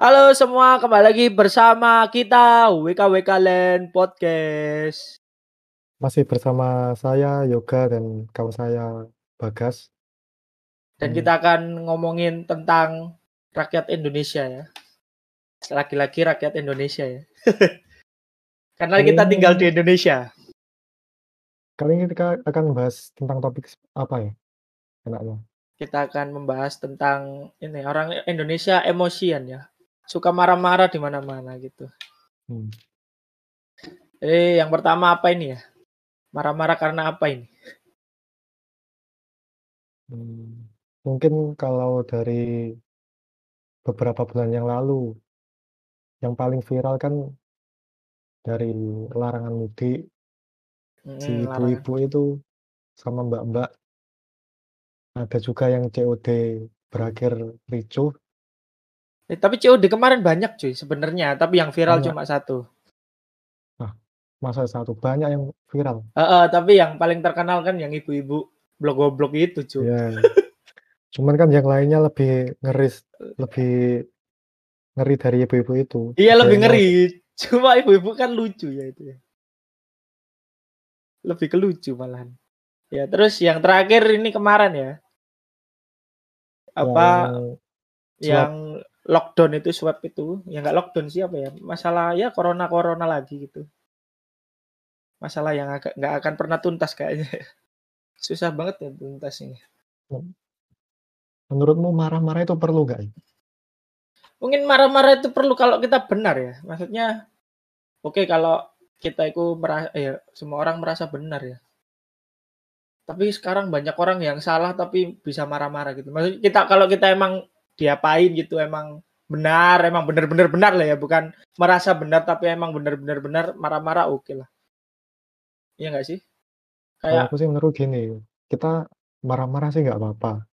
Halo semua, kembali lagi bersama kita WKWK Land Podcast. Masih bersama saya Yoga dan kawan saya Bagas. Dan Hmm. kita akan ngomongin tentang rakyat Indonesia ya. Lagi-lagi rakyat Indonesia ya. Karena kita tinggal di Indonesia. kali ini kita akan membahas tentang topik apa ya? Enaknya. Kita akan membahas tentang ini orang Indonesia emosian ya. Suka marah-marah di mana-mana gitu. Hmm. Eh, yang pertama apa ini ya? Marah-marah karena apa ini? Hmm. Mungkin kalau dari beberapa bulan yang lalu, yang paling viral kan dari larangan mudik, si Hmm, larangan. ibu-ibu itu sama mbak-mbak. Ada juga yang COD berakhir ricuh. Eh, tapi COD kemarin banyak cuy sebenarnya, tapi yang viral Banyak. cuma satu. Nah, masa satu banyak yang viral. Heeh, tapi yang paling terkenal kan yang ibu-ibu blog-goblok itu cuy. Ya. Cuman kan yang lainnya lebih ngeris, lebih ngeri dari ibu-ibu itu. Iya lebih yang ngeri. Cuma ibu-ibu kan lucu ya itu ya. Lebih ke lucu malahan. Ya, terus yang terakhir ini kemarin ya. Apa yang yang lockdown itu swab itu, ya nggak lockdown siapa ya? Masalah ya corona-corona lagi gitu. Masalah yang agak nggak akan pernah tuntas kayaknya. Susah banget ya tuntasnya. Menurutmu marah-marah itu perlu ya? Mungkin marah-marah itu perlu kalau kita benar ya. Maksudnya oke kalau kita itu merasa ya semua orang merasa benar ya. Tapi sekarang banyak orang yang salah tapi bisa marah-marah gitu. Maksudnya kita kalau kita emang diapain gitu emang benar, emang benar-benar benar lah ya, bukan merasa benar tapi emang benar-benar benar marah-marah oke lah. Iya nggak sih? Kayak aku sih menurut gini, kita marah-marah sih nggak apa-apa.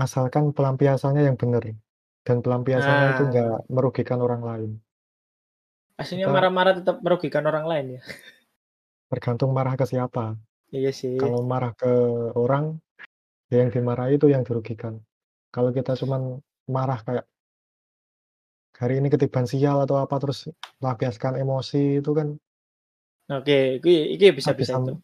Asalkan pelampiasannya yang benar. Dan pelampiasannya itu nah, nggak merugikan orang lain. aslinya Kita marah-marah tetap merugikan orang lain ya. tergantung marah ke siapa. Iya sih. Kalau marah ke orang, ya yang dimarahi itu yang dirugikan. Kalau kita cuman marah kayak hari ini ketiban sial atau apa terus melampiaskan emosi itu kan Oke, iki iki bisa bisa itu.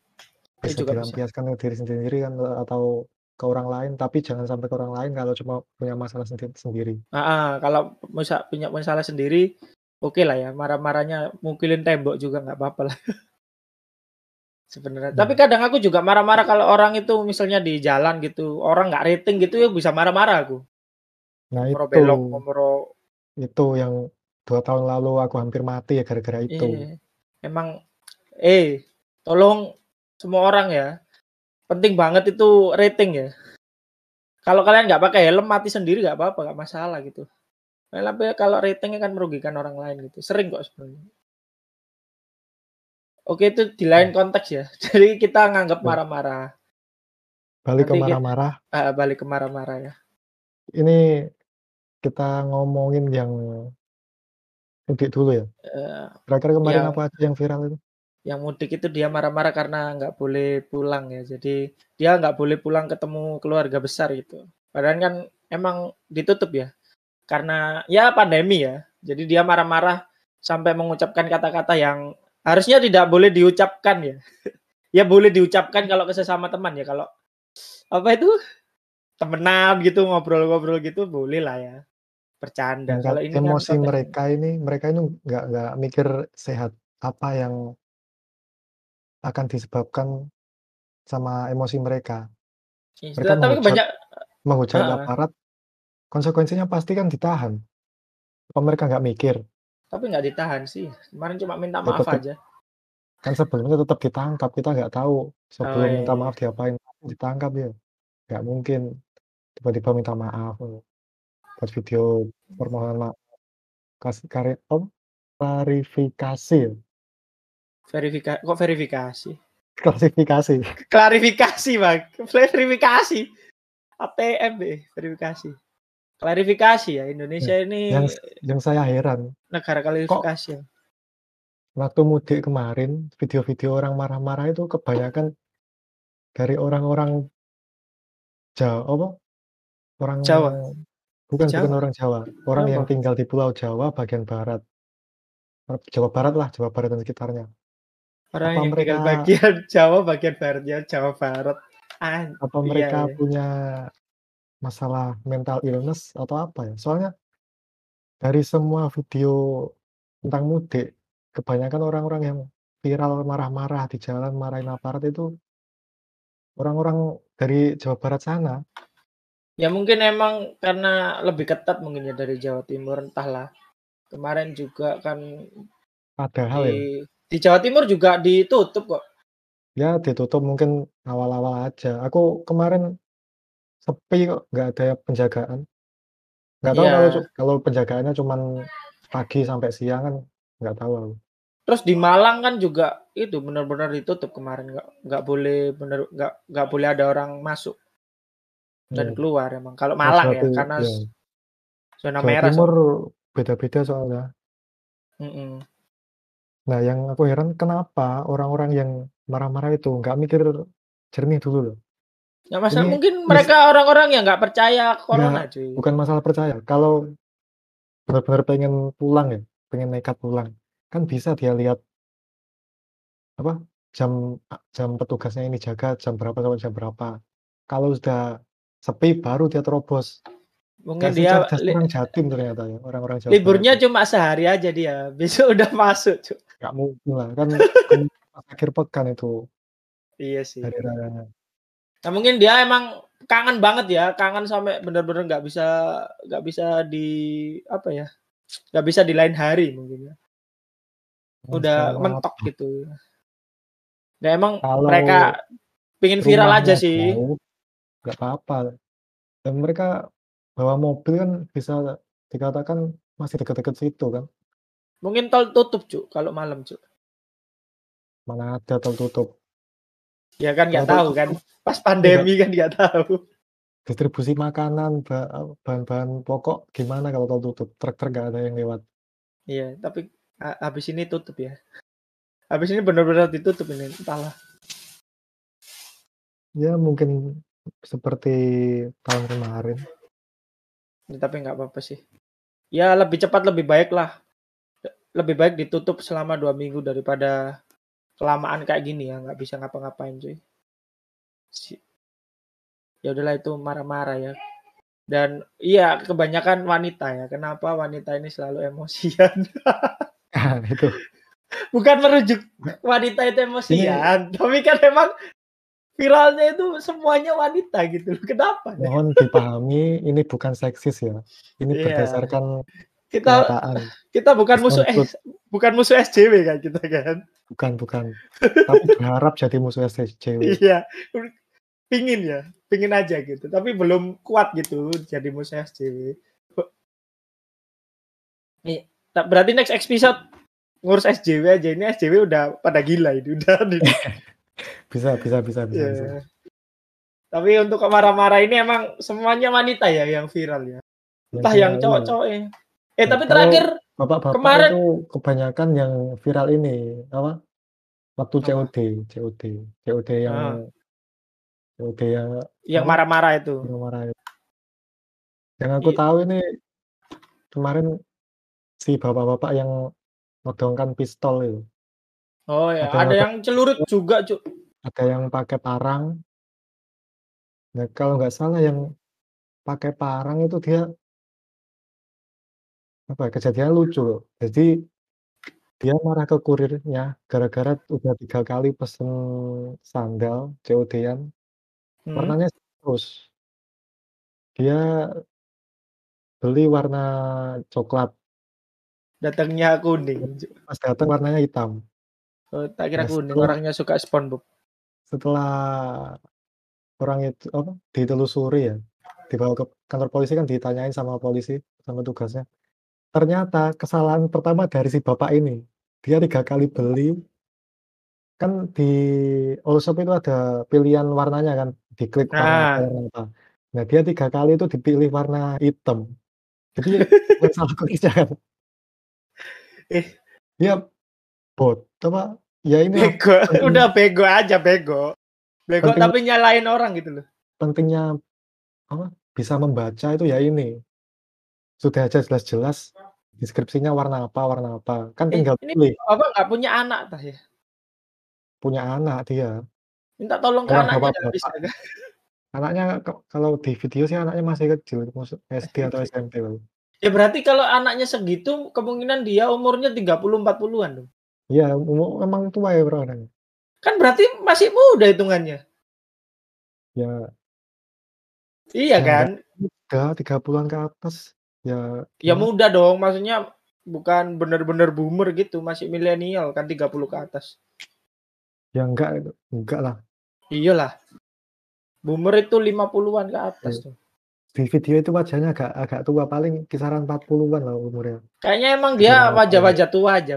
bisa juga bisa. dilampiaskan ke diri sendiri kan atau ke orang lain tapi jangan sampai ke orang lain kalau cuma punya masalah sendi- sendiri. Ah, ah, kalau misal punya masalah sendiri, oke lah ya. Marah-marahnya mukilin tembok juga nggak apa-apa lah sebenarnya. Tapi Hmm. kadang aku juga marah-marah kalau orang itu misalnya di jalan gitu, orang nggak rating gitu ya bisa marah-marah aku. Nah Ngomoro itu belok, ngomoro itu yang dua tahun lalu aku hampir mati ya gara-gara itu. eh emang eh tolong semua orang ya. Penting banget itu rating ya. Kalau kalian nggak pakai helm mati sendiri nggak apa-apa, nggak masalah gitu. Tapi kalau ratingnya kan merugikan orang lain gitu. Sering kok sebenarnya. Oke itu di lain konteks ya. Jadi kita nganggap Ya, marah-marah. balik ke Nanti kita marah-marah. ah, balik ke marah-marah ya. Ini kita ngomongin yang mudik dulu ya. Eh, Terakhir kemarin yang apa aja yang viral itu? yang mudik itu dia marah-marah karena nggak boleh pulang ya. Jadi dia nggak boleh pulang ketemu keluarga besar gitu. Padahal kan emang ditutup ya. Karena ya pandemi ya. Jadi dia marah-marah sampai mengucapkan kata-kata yang harusnya tidak boleh diucapkan ya. ya boleh diucapkan kalau ke sesama teman ya. Kalau apa itu temenan gitu ngobrol-ngobrol gitu boleh lah ya. Bercanda. Kalau kan ini kan emosi konteksnya mereka ini, mereka itu nggak nggak mikir sehat apa yang akan disebabkan sama emosi mereka. Iya, Mereka tapi menghujat banyak menghujat Heeh. aparat, konsekuensinya pasti kan ditahan. Apa mereka nggak mikir? tapi nggak ditahan sih. Kemarin cuma minta Ya maaf tetap aja. kan sebelumnya tetap ditangkap. Kita nggak tahu Oh sebelum minta iya. maaf diapain, ditangkap ya. Nggak mungkin tiba-tiba minta maaf buat video permohonan maaf kasih karya apa? klarifikasi ya? Verifika kok verifikasi? klasifikasi. Klarifikasi, Bang. Verifikasi. ATM deh, verifikasi. Klarifikasi ya, Indonesia ini yang yang saya heran, negara kok klarifikasi ya. waktu mudik kemarin video-video orang marah-marah itu kebanyakan dari orang-orang Jawa apa? Orang Jawa. Bukan bukan Jawa? orang Jawa, orang yang tinggal di Pulau Jawa bagian barat. Jawa Barat lah, Jawa Barat dan sekitarnya. Orang Apa yang tinggal mereka bagian Jawa, bagian baratnya Jawa Barat. An apa iya mereka iya. punya masalah mental illness atau apa ya? Soalnya dari semua video tentang mudik, kebanyakan orang-orang yang viral marah-marah di jalan, marahin aparat itu orang-orang dari Jawa Barat sana. Ya mungkin emang karena lebih ketat mungkin ya dari Jawa Timur, entahlah. Kemarin juga kan Padahal ya di di Jawa Timur juga ditutup kok. Ya ditutup mungkin awal-awal aja. Aku kemarin sepi kok, nggak ada penjagaan. Nggak tahu kalau cu Iya. kalau penjagaannya cuman pagi sampai siang kan, nggak tahu aku. Terus di Malang kan juga itu benar-benar ditutup kemarin, nggak nggak boleh bener nggak nggak boleh ada orang masuk dan Hmm. keluar emang. Kalau Malang ya, Jawa Ti karena s zona Jawa merah Timur beda-beda soalnya. Mhm. Nah yang aku heran kenapa orang-orang yang marah-marah itu nggak mikir jernih dulu loh. Ya masa Ini mungkin mereka orang-orang yang nggak percaya Nggak, corona cuy. bukan masalah percaya, kalau benar-benar pengen pulang ya, pengen nekat pulang, kan bisa dia lihat apa, jam jam petugasnya ini jaga jam berapa sampai jam berapa. Kalau sudah sepi baru dia terobos. Mungkin dia secerdas li orang Jatim ternyata ya, orang-orang Jawa Barat liburnya itu. cuma sehari aja dia, besok udah masuk Cuk. Nggak mungkin lah, kan kan akhir pekan itu Iya sih. hari rayanya. Nah mungkin dia emang kangen banget ya, kangen sampai bener-bener nggak bisa nggak bisa di apa ya, nggak bisa di lain hari mungkin ya. Oh Udah sekarang mentok gitu. Nah emang Kalau mereka pingin viral aja sih. jauh, nggak apa-apa. Dan mereka bawa mobil kan bisa dikatakan masih dekat-dekat situ kan. Mungkin tol tutup Cuk, kalau malam Cuk. Mana ada tol tutup. Ya kan nggak tahu kan, tutup pas pandemi kan nggak tahu. distribusi makanan, bahan-bahan pokok gimana kalau tol tutup? Truk-truk nggak ada yang lewat. Iya, tapi ha habis ini tutup ya. Habis ini bener-bener ditutup ini, entahlah. Ya mungkin seperti tahun kemarin. Ya tapi nggak apa-apa sih. Ya lebih cepat lebih baik lah. Lebih baik ditutup selama 2 minggu daripada kelamaan kayak gini ya, nggak bisa ngapa-ngapain cuy. Si ya udahlah itu marah-marah ya. Dan iya kebanyakan wanita ya, kenapa wanita ini selalu emosian. Ah, itu. Bukan merujuk wanita itu Ini emosian, tapi kan emang viralnya itu semuanya wanita gitu loh, kenapa mohon dipahami ini bukan seksis ya, ini Iya. berdasarkan Kita kenyataan. kita bukan It's musuh eh bukan musuh SJW kan kita kan. Bukan bukan. Tapi berharap jadi musuh SJW. Iya, pingin ya, pingin aja gitu, tapi belum kuat gitu jadi musuh SJW. Ta berarti next episode ngurus SJW aja, ini SJW udah pada gila ini, udah. Bisa bisa bisa bisa bisa. Iya. Tapi untuk marah-marah ini emang semuanya wanita ya yang viral ya? Entah yang iya. cowok-cowoknya. Eh Nah tapi terakhir bapak-bapak kemarin itu kebanyakan yang viral ini, apa, waktu Apa? COD COD COD yang Heeh. COD yang Yang marah-marah itu. yang marah itu. Yang aku I tahu ini kemarin si bapak-bapak yang nodongkan pistol itu. Oh ya, Ada yang ada yang celurit juga Cuk. Ada yang pakai parang. Nah kalau nggak salah yang pakai parang itu dia apa ya, kejadiannya lucu loh. Jadi dia marah ke kurirnya gara-gara udah 3 kali pesen sandal COD-an, Mhm. warnanya terus. Dia beli warna coklat. Datangnya kuning Cuk. Pas datang warnanya hitam. Oh tak kira Nah kuning, setelah orangnya suka SpongeBob. Setelah orang itu apa, ditelusuri ya, dibawa ke kantor polisi kan ditanyain sama polisi, sama tugasnya. Ternyata kesalahan pertama dari si bapak ini, dia 3 kali beli kan di Allshop itu ada pilihan warnanya kan, diklik warna apa Nah. apa. Nah dia 3 kali itu dipilih warna hitam. Jadi bukan salah kan. Eh. Dia bot apa, ya inilah Bego, udah bego aja, bego. Bego penting tapi nyalain orang gitu loh. pentingnya apa, bisa membaca itu ya ini. Sudah aja jelas-jelas deskripsinya warna apa warna apa, kan Eh, tinggal ini pilih. Bapak nggak punya anak tah ya? Punya anak dia. Minta tolong ke Orang anaknya bisa kah? Anaknya kalau di video sih anaknya masih kecil, SD atau SMP. Ya berarti kalau anaknya segitu kemungkinan dia umurnya 30, 40-an dong? Iya, umu emang tua ya Bro orangnya. Kan berarti masih muda hitungannya. Ya Iya ya kan? muda, 30-an ke atas, ya Ya gimana? muda dong, maksudnya bukan bener-bener boomer gitu, masih milenial kan 30 ke atas. Ya enggak enggak lah. Iyalah. Boomer itu 50-an ke atas Iya. tuh. Di video itu wajahnya agak agak tua, paling kisaran 40-an lah umurnya. Kayaknya emang Masih dia wajah-wajah tua aja.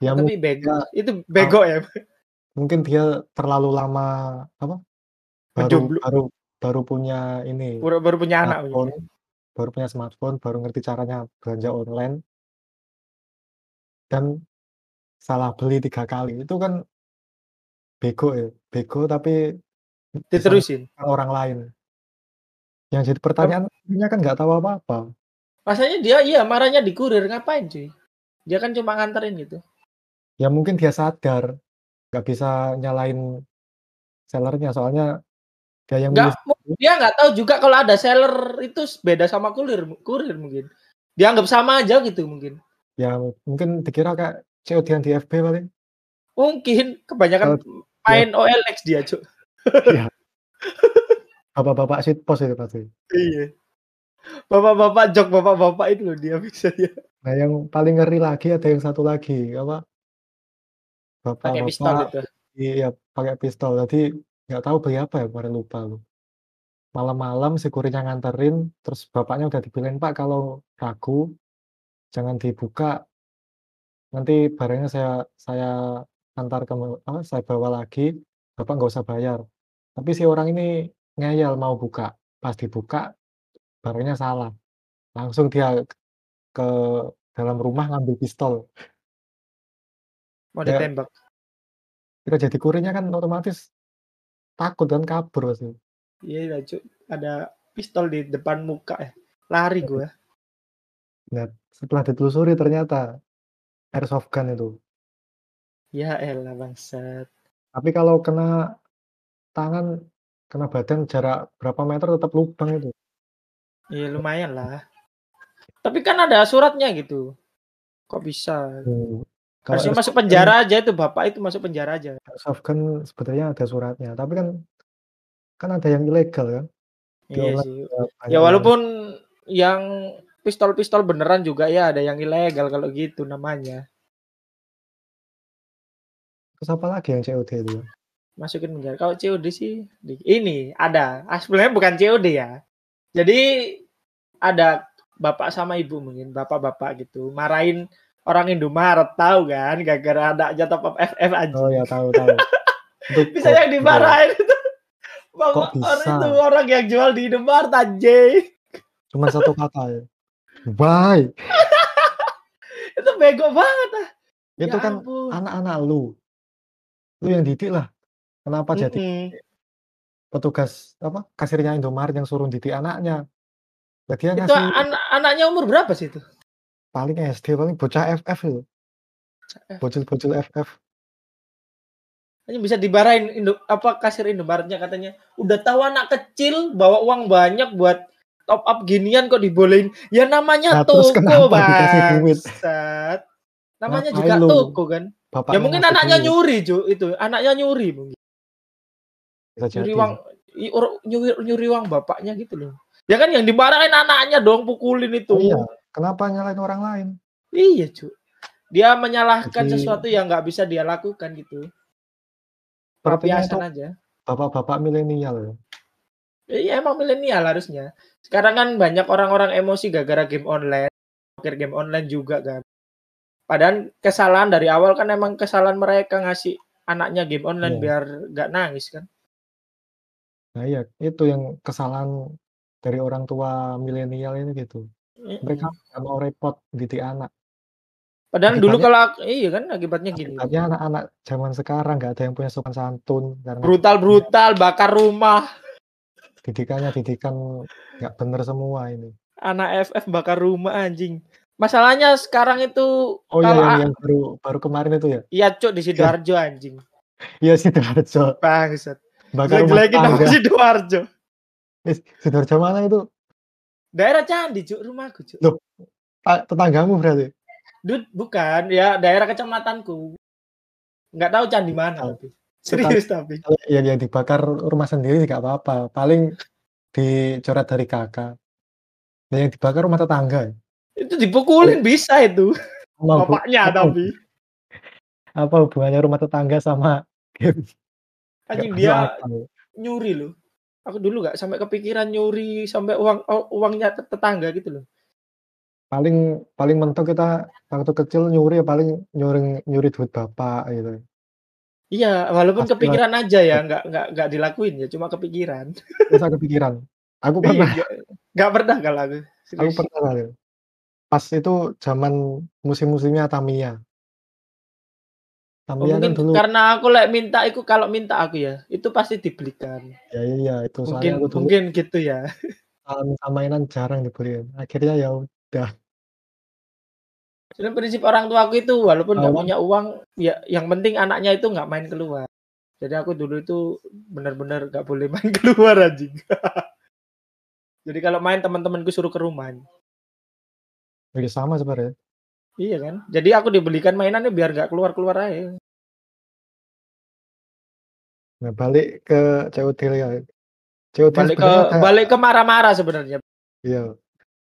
Ya Tapi mungkin bego, dia itu eee, bego ya? mungkin dia terlalu lama apa, baru Menjomblo. baru baru punya ini, Baru baru punya anak mungkin smartphone ya? baru punya smartphone, baru ngerti caranya belanja online. Dan salah beli 3 kali, itu kan bego ya, bego tapi Diterusin? orang lain. Yang jadi Ep pertanyaan dia kan nggak tahu apa-apa. Masalahnya dia iya marahnya di kurir, ngapain cuy? Dia kan cuma nganterin gitu. Ya mungkin dia sadar, nggak bisa nyalain seller-nya, soalnya dia yang Nggak dia nggak tahu juga kalau ada seller itu beda sama kulir kurir mungkin. Dianggap sama aja gitu mungkin. Ya mungkin dikira kayak COD-an di FB paling. Mungkin, kebanyakan di main FB OLX dia, Cuk. Iya. Bapak-bapak shitpost itu pasti. Iya. Bapak-bapak jok bapak-bapak itu loh dia bisa dia. Nah yang paling ngeri lagi ada yang satu lagi, apa Pakai pistol itu. iya pakai pistol, jadi nggak tahu beli apa ya kemarin lupa aku. Malam-malam si kurirnya nganterin, terus bapaknya udah dibilangin, "Pak kalau ragu, jangan dibuka nanti barangnya saya saya antar ke apa, saya bawa lagi, Bapak nggak usah bayar." Tapi si orang ini ngeyel mau buka, pas dibuka barangnya salah. Langsung dia ke dalam rumah ngambil pistol. Mau Ya ditembak. kita jadi kurirnya kan otomatis takut kan, kabur pasti. Iya iya, Cuk. Ada pistol di depan muka ya. Lari Mhm. gua. Nah, setelah ditelusuri ternyata airsoft gun itu. Ya elah bangsat. Tapi kalau kena tangan, kena badan jarak berapa meter tetap lubang itu. Iya lumayan lah. Tapi kan ada suratnya gitu. Kok bisa? Hmm. Kalau Harusnya masuk penjara aja itu bapak itu masuk penjara aja. airsoft gun sebetulnya ada suratnya, tapi kan kan ada yang ilegal kan. Iya sih. banyak Ya walaupun yang pistol-pistol beneran juga ya ada yang ilegal kalau gitu namanya. Terus apa lagi yang COD itu? Masukin penjara. Kalau COD sih ini ada. Ah, sebenarnya bukan COD ya. Jadi ada bapak sama ibu mungkin, bapak-bapak gitu, marahin orang Indomaret tahu kan gara-gara anaknya top up FF aja. Oh ya tahu tahu. Bisa yang dimarahin itu. Kok Bapak orang bisa? itu orang yang jual di Indomaret anjing. Cuma satu kata ya. Why? Itu bego banget ah. Itu Ya kan anak-anak lu. Lu yang didik lah. Kenapa jadi Mm-mm. petugas apa kasirnya Indomaret yang suruh didik anaknya? Dia Itu ngasih anak anaknya umur berapa sih itu? paling SD paling bocah FF itu. Bocil-bocil FF. Hanya bisa dibarain Indo, apa kasir Indomaretnya katanya udah tahu anak kecil bawa uang banyak buat top up ginian kok dibolehin ya namanya Nah, toko bangsat namanya Ngapain juga lu? toko kan Bapaknya ya mungkin anaknya duit. nyuri cu itu anaknya nyuri mungkin Bisa jadi. nyuri uang nyuri, nyuri uang bapaknya gitu loh ya kan yang dimarahin anaknya dong pukulin itu iya, kenapa nyalain orang lain? iya cu dia menyalahkan Jadi- sesuatu yang nggak bisa dia lakukan gitu pelampiasan aja bapak-bapak milenial ya. Iya emang milenial harusnya. Sekarang kan banyak orang-orang emosi gara-gara game online, pikir game online juga kan. Padahal kesalahan dari awal kan emang kesalahan mereka ngasih anaknya game online Iya. biar nggak nangis kan. Nah iya, itu yang kesalahan dari orang tua milenial ini gitu. Mereka nggak mau repot didik anak. Padahal dulu Akibatnya- kalau iya kan akibatnya gini. Akibatnya anak-anak zaman sekarang nggak ada yang punya sopan santun karena Brutal-brutal bakar rumah. Didikannya didikan nggak bener semua ini. Anak FF bakar rumah anjing. Masalahnya sekarang itu Oh iya yang yang baru baru kemarin itu ya? Iya, Cuk, di Iya. Sidoarjo anjing. Iya Sidoarjo. Bangsat. Bakar rumah tetangga. Sidoarjo. Eh, Sidoarjo mana itu? Daerah Candi, Cuk, rumahku, Cuk. Loh, ta tetanggamu berarti? Dut, bukan, ya daerah kecamatanku. Nggak tahu candi mana Oh. tapi. Serius tapi. yang yang dibakar rumah sendiri nggak apa-apa, paling dicoret dari kakak. Nah yang dibakar rumah tetangga? Itu dipukulin bisa itu. Hubu Bapaknya apa tapi. apa hubungannya rumah tetangga sama game? Anjing dia nyuri loh. Aku dulu nggak sampai kepikiran nyuri sampai uang o uangnya tet tetangga gitu loh. Paling paling mentok kita waktu kecil nyuri ya paling nyuri nyuri duit bapak gitu. Iya, walaupun Pas kepikiran aja ya, nggak nggak nggak dilakuin ya, cuma kepikiran. masa kepikiran. Aku Iya, pernah nggak pernah kalau aku, aku pernah kali. Pas itu zaman musim-musimnya Tamiya. Oh kan mungkin dulu karena aku lek minta iku kalau minta aku ya, itu pasti dibelikan. ya iya itu soalnya Mungkin aku dulu mungkin gitu ya. minta mainan jarang dibeliin. Akhirnya ya udah. Sebenarnya prinsip orang tuaku itu walaupun nggak punya uang, ya yang penting anaknya itu nggak main keluar. Jadi aku dulu itu benar-benar nggak boleh main keluar anjing. Jadi kalau main teman-temanku suruh ke rumah. ya sama sebenarnya. Iya kan? Jadi aku dibelikan mainannya biar nggak keluar-keluar aja. Nah, balik ke COD ya. COD Balik ke ada balik ke marah-marah sebenarnya. iya.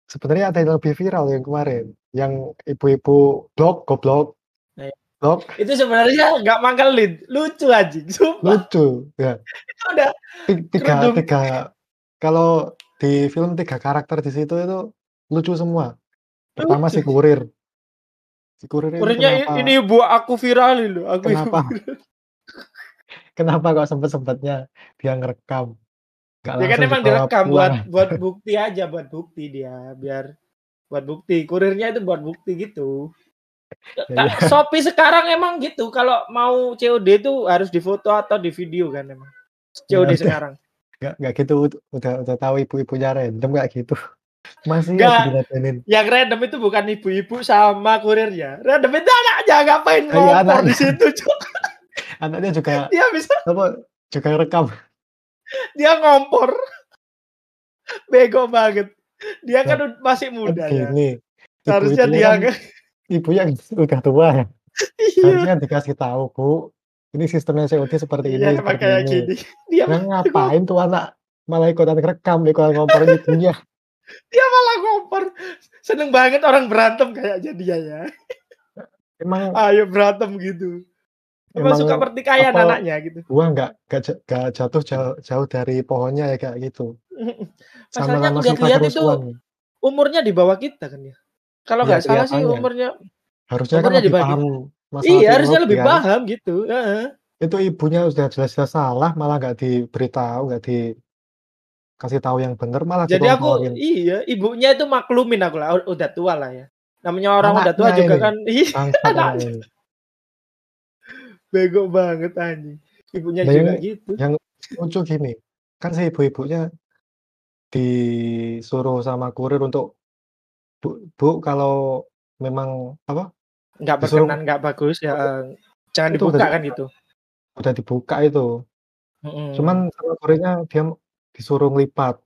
Sebenarnya ada yang lebih viral yang kemarin, yang ibu-ibu blok goblok, Nah, blok itu sebenarnya nggak mangkelin, lucu anjing, sumpah. lucu. Ya. Itu udah Ti- Tiga kerudung. tiga kalau di film tiga karakter di situ itu lucu semua. Pertama si kurir. Si kurir ini Kurirnya i- kenapa ini buat aku viralin loh, aku kenapa viral. Kenapa kok sempet-sempetnya dia ngerekam? Nggak Ya kan emang direkam buat buat bukti aja, buat bukti dia, biar buat bukti. Kurirnya itu buat bukti gitu. Ya, ya. Shopee sekarang emang gitu. Kalau mau COD itu harus difoto atau di video kan emang. Ya COD udah, sekarang. nggak nggak gitu udah udah tahu ibu-ibunya random nggak gitu. Masih diladenin. yang random itu bukan ibu-ibu sama kurirnya. Random itu anaknya ngapain Iya ngompor di situ, Cuk. Anaknya juga Dia bisa apa juga rekam. dia ngompor. Bego banget. Dia kan ud- masih kan muda ya. gini, Seharusnya ibu-ibunya dia kan nge- ibu yang udah tua ya. iya. Harusnya dikasih tahu, Bu. Ini sistemnya COD seperti Iya, ini, kayak ini. gini. Dia Nah, ngapain tuh anak malah ikutan rekam, ikutan ngomporin ibunya. dia malah ngompor. Seneng banget orang berantem kayaknya dia ya. Emang Ayo berantem gitu. Emang emang suka pertikaian apa anaknya gitu. gua nggak nggak ja- nggak jatuh jauh, jauh dari pohonnya ya kayak gitu. Aku suka lihat-lihat itu umurnya di bawah kita kan ya. Kalau Ya nggak salah sih umurnya Harusnya kan umurnya di lebih paham Iya, harusnya lebih kan. paham gitu. Heeh. Itu ibunya sudah jelas-jelas salah, malah nggak diberitahu, nggak dikasih tahu yang benar, malah Jadi aku iya, ibunya itu maklumin aku lah, udah tua lah ya. Namanya orang udah tua Anaknya juga ini, kan, iya, bangsat anak anaknya ini. Bego banget anjing. Ibunya Nah, juga yang gitu. yang lucu gini, kan si ibu-ibunya disuruh sama kurir untuk Bu, Bu kalau memang apa Nggak berkenan, nggak bagus ya jangan itu udah dibuka kan gitu. udah dibuka itu. Mm-mm. Cuman sama kurirnya dia disuruh ngelipat.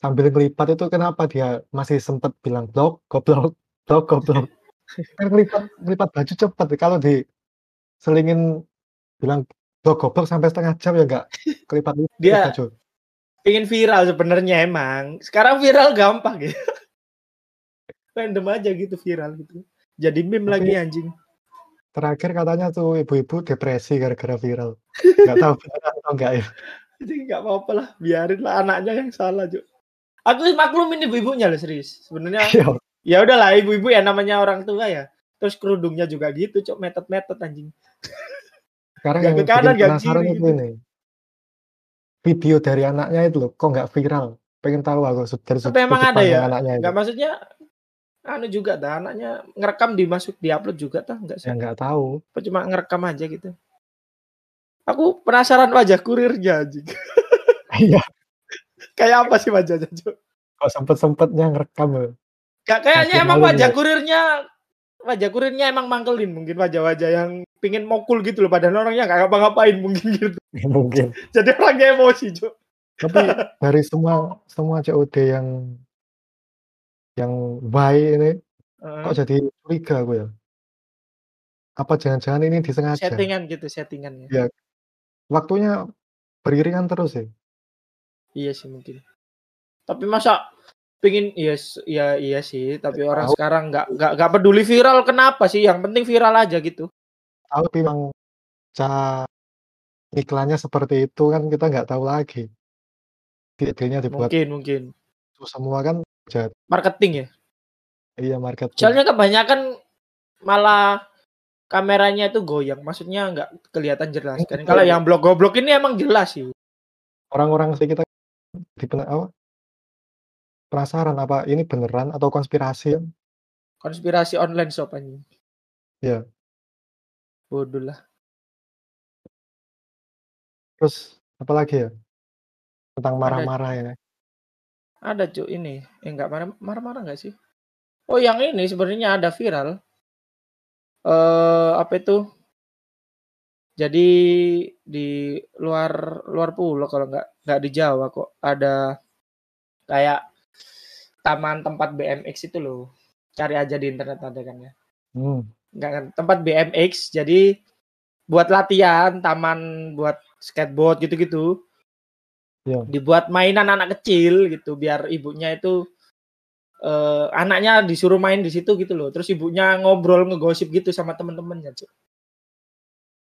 Sambil ngelipat itu kenapa dia masih sempat bilang blok, goblok, blok, goblok. Kan ngelipat ngelipat baju cepet. Kalau diselingin bilang blok, goblok sampai setengah jam ya nggak kelipat lipat Dia ingin viral sebenarnya emang. Sekarang viral gampang gitu. Random aja gitu viral gitu. Jadi meme lagi Tapi anjing. terakhir katanya tuh ibu-ibu depresi gara-gara viral. Nggak tahu benar atau enggak ya. Jadi nggak apa-apa lah, biarin lah anaknya yang salah, Cuk. Aku maklumin ibu-ibunya loh serius. Sebenarnya Iya. ya udahlah ibu-ibu ya namanya orang tua ya. Terus kerudungnya juga gitu, Cuk, metet-metet anjing. Sekarang Gak yang ke kanan, gak kiri itu gitu. ini. Video dari anaknya itu loh, kok nggak viral? Pengen tahu aku sud- dari Tapi emang ada ya? anaknya. Nggak maksudnya anu juga dah anaknya ngerekam dimasuk diupload juga tah enggak sih? Ya nggak tahu. Apa cuma ngerekam aja gitu. Aku penasaran wajah kurirnya anjing. Iya. Kayak apa sih wajahnya, Cuk? Kok sempet-sempetnya ngerekam ya? Gak kayaknya Makin emang wajah ya. kurirnya wajah kurirnya emang mangkelin mungkin wajah-wajah yang pingin mokul gitu loh padahal orangnya nggak ngapa-ngapain mungkin gitu. Mungkin. Jadi orangnya emosi, Cuk. Tapi dari semua semua COD yang yang baik ini Heeh. kok jadi curiga aku ya? Apa jangan-jangan ini disengaja? Settingan gitu, settingan ya. Ya. Waktunya beriringan terus ya? Iya sih mungkin. Tapi masa pingin iya s- ya iya sih, tapi orang Tahu. sekarang nggak nggak nggak peduli viral kenapa sih? Yang penting viral aja gitu. Tahu memang cara iklannya seperti itu kan kita nggak tahu lagi. Idenya dibuat Mungkin mungkin itu semua kan jahat. marketing ya. Iya marketing. Soalnya kebanyakan malah kameranya itu goyang, maksudnya nggak kelihatan jelas kan. Iya, Kalau iya. yang blog goblok ini emang jelas sih. Orang-orang sekitar di apa? Penasaran apa ini beneran atau konspirasi? Konspirasi online shop anjing. Iya. Bodoh lah. Terus apa lagi ya? Tentang marah-marah ya. ada cuy ini. Eh enggak marah marah-marah enggak sih? Oh, yang ini sebenarnya ada viral. Eh apa itu? Jadi di luar luar pulau kalau nggak nggak di Jawa kok ada kayak taman tempat BMX itu loh. Cari aja di internet ada kan ya. Hmm. Enggak kan tempat BMX jadi buat latihan, taman buat skateboard gitu-gitu. Iya. Dibuat mainan anak kecil gitu biar ibunya itu eh anaknya disuruh main di situ gitu loh. Terus ibunya ngobrol ngegosip gitu sama temen-temennya, Cuk.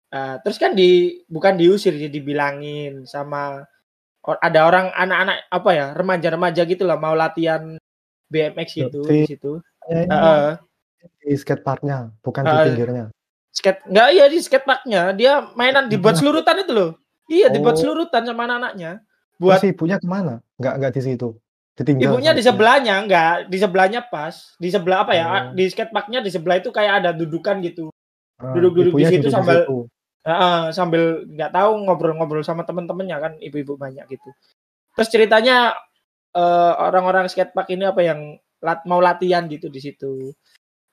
Nah, terus kan di bukan diusir jadi dibilangin sama or- ada orang anak-anak apa ya remaja-remaja gitu lah mau latihan BMX Ya, si- di situ. Kayaknya Heeh. di skateparknya, bukan di pinggirnya. skate enggak iya di skateparknya dia mainan dibuat selurutan itu loh. Iya dibuat Oh. selurutan sama anak-anaknya. Terus Buat ibunya ke mana? Nggak nggak di situ. Ditinggal ibunya di sebelahnya enggak di sebelahnya pas di sebelah apa ya Oh. di skateparknya di sebelah itu kayak ada dudukan gitu. Ah, duduk-duduk di ibunya situ sambil- situ. Heeh, sambil nggak tahu ngobrol-ngobrol sama temen-temennya kan ibu-ibu banyak gitu. Terus ceritanya eh, orang-orang skatepark ini apa yang lat- mau latihan gitu di situ.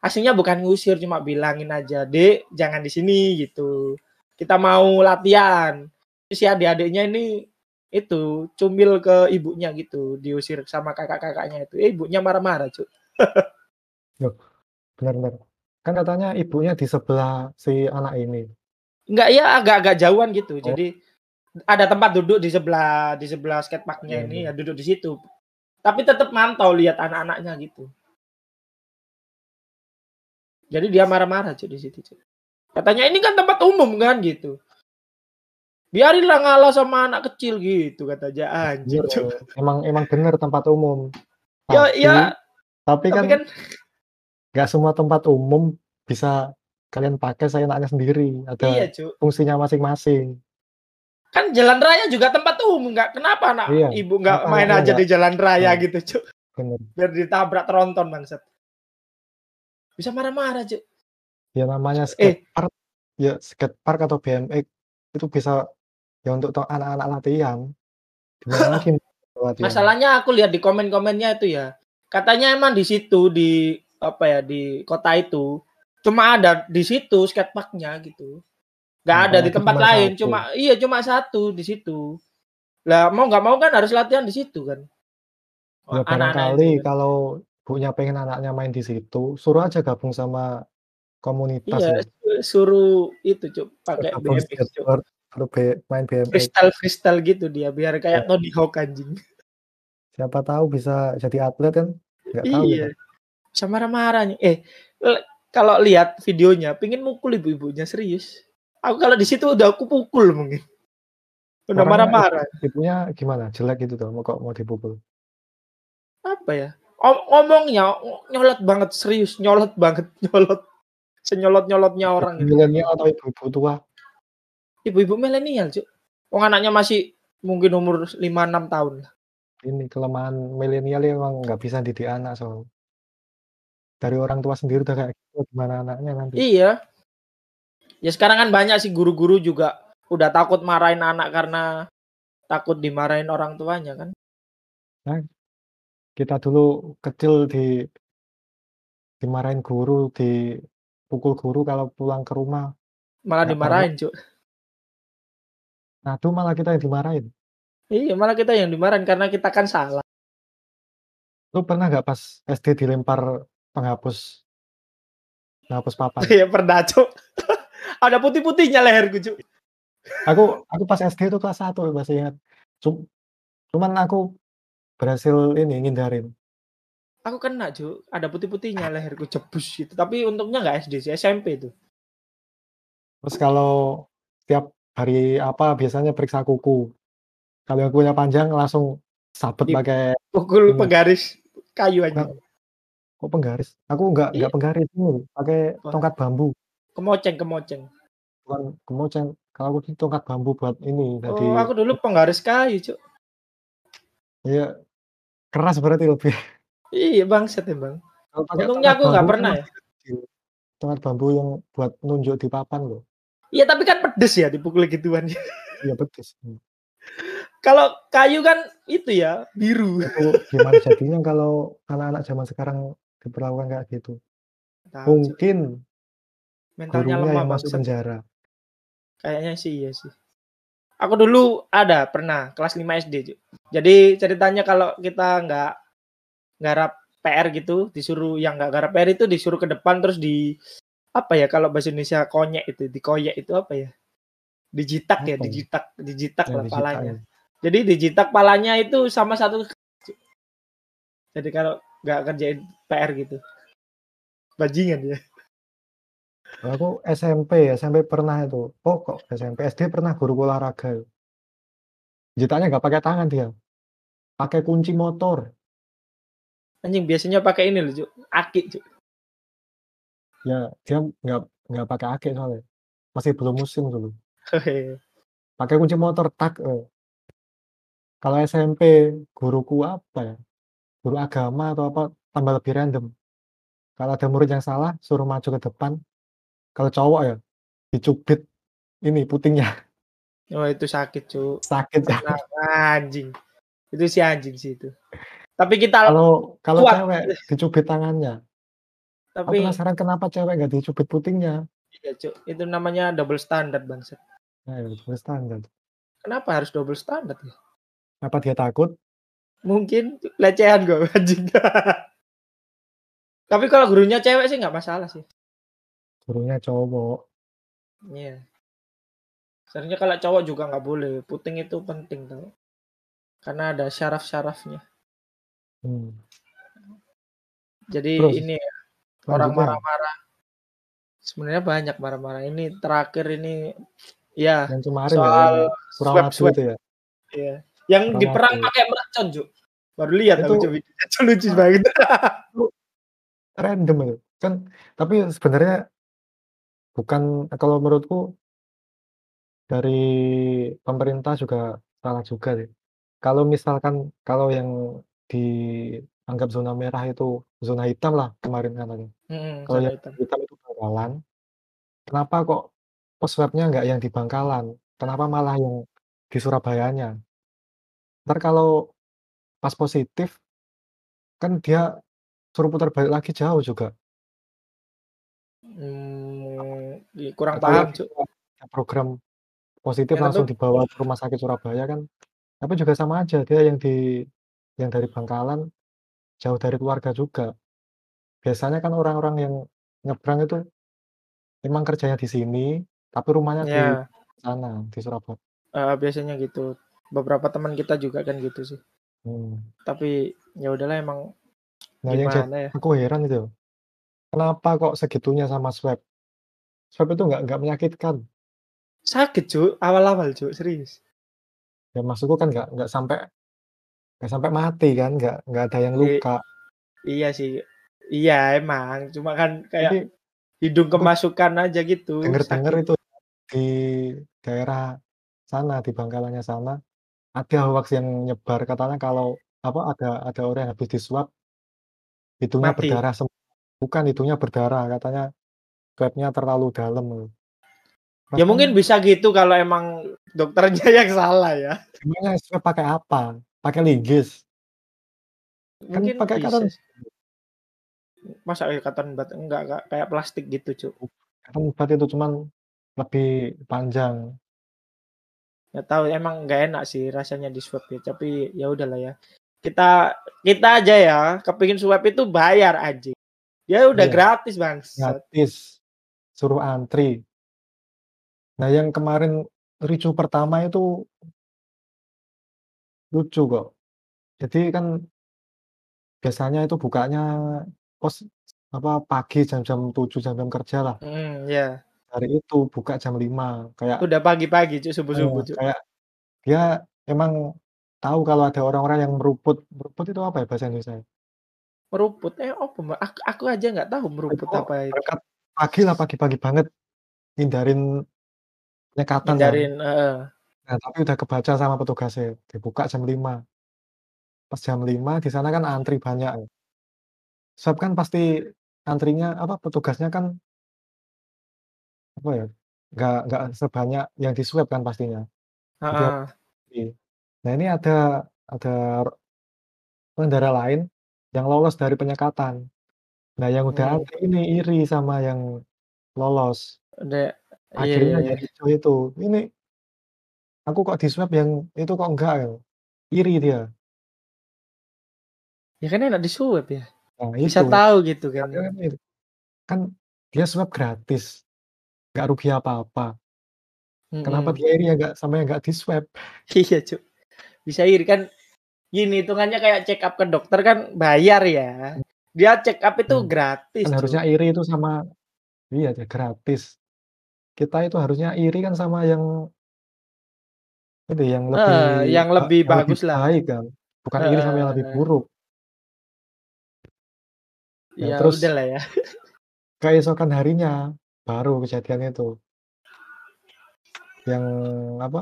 Aslinya bukan ngusir cuma bilangin aja, "Dek, jangan di sini" gitu. Kita mau latihan. Si adik-adiknya ini itu cumil ke ibunya gitu, diusir sama kakak-kakaknya itu. Eh, ibunya marah-marah, Cuk. Benar-benar. Kan katanya ibunya di sebelah si anak ini. Enggak ya agak-agak jauhan gitu. Oh. Jadi ada tempat duduk di sebelah di sebelah skateparknya Iya, ini iya. ya duduk di situ. Tapi tetap mantau lihat anak-anaknya gitu. Jadi dia marah-marah cuy di situ. Cuy. Katanya ini kan tempat umum kan gitu. Biarinlah ngalah sama anak kecil gitu katanya anjing. Bener, cuy. emang emang benar tempat umum. Ya Tapi, ya tapi kan tapi kan nggak semua tempat umum bisa kalian pakai seenaknya sendiri. Ada iya fungsinya masing-masing. Kan jalan raya juga tempat umum nggak kenapa anak Iya, ibu nggak kenapa main anaknya aja nggak- di jalan raya Iya. gitu cuy. Bener. Biar ditabrak tronton bangsat. Bisa marah-marah cuy. Ya namanya Eh. skatepark, ya skatepark atau BMX itu bisa ya untuk anak-anak latihan. Gimana lagi latihan? Masalahnya aku lihat di komen-komennya itu ya. Katanya emang di situ di apa ya di kota itu cuma ada di situ skateparknya gitu. Nggak ada di tempat cuma lain, satu. cuma iya cuma satu di situ. Lah mau nggak mau kan harus latihan di situ kan. Ya Anak-anak kan. kalau punya pengen anaknya main di situ, suruh aja gabung sama komunitas Iya, ya. suruh itu cuk pakai BMX cuk. main BMX. Freestyle freestyle gitu dia biar kayak Ya. Tony Hawk anjing. Siapa tahu bisa jadi atlet kan? Nggak tahu Iya. kita. Bisa marah-marah nih. Eh, kalau lihat videonya, pingin mukul ibu-ibunya serius. Aku kalau di situ udah aku pukul mungkin. Udah marah-marah. Ibunya gimana? Jelek gitu tuh, mau kok mau dipukul. Apa ya? Om- ngomongnya nyolot banget serius, nyolot banget, nyolot. Senyolot-nyolotnya orang gitu. Milenial atau ibu-ibu tua? Ibu-ibu milenial, Cuk. Wong anaknya masih mungkin umur 5 6 tahun lah. Ini kelemahan milenial ya emang nggak bisa didik anak soal dari orang tua sendiri udah kayak gitu gimana anaknya nanti. Iya. Ya sekarang kan banyak sih guru-guru juga udah takut marahin anak karena takut dimarahin orang tuanya kan. Nah, kita dulu kecil di dimarahin guru, dipukul guru kalau pulang ke rumah. Malah Nggak dimarahin, Cuk. Nah, itu malah kita yang dimarahin. Iya, malah kita yang dimarahin karena kita kan salah. Lu pernah nggak pas SD dilempar penghapus penghapus papan? Iya, pernah, Cuk. Ada putih-putihnya leherku, Cuk. Aku aku pas SD itu kelas 1 masih ingat. Cum cuman aku berhasil ini ngindarin. Aku kena, Cuk. Ada putih-putihnya leherku jebus gitu. Tapi untungnya nggak SD sih, SMP itu. Terus kalau tiap hari apa biasanya periksa kuku. Kalau yang kukunya panjang langsung sabet Di pakai pukul ini. penggaris kayu aja. Enggak. Kok penggaris? Aku enggak Iya. enggak penggaris ini, pakai tongkat bambu. Kemoceng, kemoceng. Bukan kemoceng. Kalau aku tongkat bambu buat ini Oh, aku dulu penggaris kayu, Cuk. Iya. Keras berarti lebih. Iya, bangsat emang. Kalau pakai Untungnya aku nggak pernah ya. Tongkat bambu yang buat nunjuk di papan loh. Iya, tapi kan pedes ya dipukul gituan. Iya pedes. Hmm. Kalau kayu kan itu ya, biru. Itu gimana jadinya kalau anak-anak zaman sekarang diperlakukan kayak gitu? Tahu. Mungkin Mentalnya gurunya lemah yang masuk penjara. Kayaknya sih iya sih. Aku dulu ada pernah kelas 5 SD. Jadi ceritanya kalau kita nggak garap PR gitu, disuruh yang nggak garap PR itu disuruh ke depan terus di apa ya kalau bahasa Indonesia konyek itu, dikoyek itu apa ya? Dijitak ya, Apa ya? dijitak, dijitak Yang lah palanya. ya. Jadi dijitak palanya itu sama satu. Jadi kalau nggak kerjain PR gitu. Bajingan ya. Aku SMP, SMP pernah itu. Oh kok SMP, SD pernah guru olahraga. Jitaknya nggak pakai tangan dia. Pakai kunci motor. Anjing biasanya pakai ini loh. Aki, Cuk. Ya, dia nggak nggak pakai akik soalnya. Masih belum musim dulu. Pakai kunci motor tak. Eh. Kalau SMP guruku apa ya? Guru agama atau apa tambah lebih random. Kalau ada murid yang salah suruh maju ke depan. Kalau cowok ya dicubit ini putingnya. Oh, itu sakit, Cuk. Sakit ya. Anjing. Itu si anjing sih itu. Tapi kita Kalau kalau cewek dicubit tangannya. Aku Tapi penasaran kenapa cewek nggak dicubit putingnya. iya, Cuk. Itu namanya double standard, Bangset. Nah, ya, double standar. Kenapa harus double standard ya? Apa dia takut? Mungkin pelecehan gue anjing. Tapi kalau gurunya cewek sih nggak masalah sih. Gurunya cowok. Iya. Sebenarnya kalau cowok juga nggak boleh. Puting itu penting tau. Karena ada syaraf-syarafnya. Hmm. Jadi Terus, ini ya, orang marah-marah. Sebenarnya banyak marah-marah. Ini terakhir ini ya yang kemarin ya, soal Suramadu swab-swab. itu ya. Iya. Yang diperang Suramadu. pakai mercon, Cuk. Baru lihat Itu- aku itu lucu banget. Random itu. Kan tapi sebenarnya bukan kalau menurutku dari pemerintah juga salah juga deh. Kalau misalkan kalau yang dianggap zona merah itu zona hitam lah kemarin katanya. Mm, Kalau zona yang hitam. hitam itu Bangkalan, kenapa kok pos nggak yang di Bangkalan? Kenapa malah yang di Surabayanya? Ntar kalau pas positif, kan dia suruh putar balik lagi jauh juga. Hmm, kurang Atau paham, yang Cuk. program positif Ya, langsung tapi dibawa ke rumah sakit Surabaya kan, tapi juga sama aja dia yang di yang dari Bangkalan jauh dari keluarga juga. Biasanya kan orang-orang yang nyebrang itu emang kerjanya di sini, tapi rumahnya di ya sana, di Surabaya. eh, biasanya gitu. Beberapa teman kita juga kan gitu sih. Hmm. Tapi ya udahlah emang Nah, yang jadi gimana ya? aku heran itu, kenapa kok segitunya sama swab? Swab itu nggak nggak menyakitkan. Sakit, Cuk. Awal-awal, Cuk. Serius. Ya maksudku kan nggak nggak sampai nggak sampai mati kan, nggak nggak ada yang I- luka. iya sih. Iya, emang. Cuma kan kayak Tapi hidung aku kemasukan aja gitu. denger-denger itu di daerah sana, di Bangkalannya sana, ada hoax yang nyebar katanya kalau apa ada ada orang yang habis diswab hidungnya Mati. berdarah semua. Bukan hidungnya berdarah, katanya swabnya terlalu dalam. Ya mungkin bisa gitu kalau emang dokternya yang salah ya. emangnya swab pakai apa? Pakai linggis. Kan Mungkin pakai bisa cotton. Masa kayak cotton bud? Enggak enggak, kayak plastik gitu, Cuk. cotton bud itu cuman lebih panjang. Nggak tahu, emang nggak enak sih rasanya di swab ya, tapi ya udahlah ya. Kita kita aja ya, kepingin swab itu bayar aja. Ya udah Iya. gratis, Bangsat. Gratis. Suruh antri. Nah, yang kemarin ricuh pertama itu lucu kok. Jadi kan biasanya itu bukanya pos apa, pagi jam-jam 7, jam-jam kerja lah. Mhm, iya. Hari itu buka jam 5, kayak Udah pagi-pagi, Cuk, Eee, subuh-subuh, Cuk. kayak dia emang tahu kalau ada orang-orang yang meruput. Meruput itu apa ya bahasa Indonesia? Meruput? Eh, Mbak? Aku aku aja nggak tahu meruput Itu apa itu. berangkat pagi lah, pagi-pagi banget. Hindarin penyekatan kan. Hindarin heeh. Nah, tapi udah kebaca sama petugasnya, dibuka jam 5. Pas jam 5 di sana kan antri banyak. Swab kan pasti antrinya apa, petugasnya kan apa ya, nggak nggak sebanyak yang di-swab kan pastinya. Jadi Heeh. Nah, ini ada ada pengendara lain yang lolos dari penyekatan. Nah, yang udah Mmm. antri ini iri sama yang lolos. Udah iya iya Akhirnya iya. yang itu, "Ini aku kok di-swab, yang itu kok enggak?" gitu. Iri dia. Ya kan enak di-swab ya. Nah, Bisa itu. tahu gitu kan. Makanya kan itu. Kan dia swab gratis, nggak rugi apa-apa. Kenapa Mhm. dia iri ya nggak sama yang nggak di-swab? Iya, Cuk. Bisa iri kan gini, hitungannya kayak check up ke dokter kan bayar ya. Dia check up itu Hmm. gratis, Kan Cuk. harusnya iri itu sama iya, dia gratis. Kita itu harusnya iri kan sama yang itu, yang lebih Heeh, yang ba lebih yang lebih bagus lah. baik kan. Bukan iri sama yang lebih Heeh. buruk. Nah, Ya terus udahlah ya. keesokan harinya baru kejadian itu. Yang apa,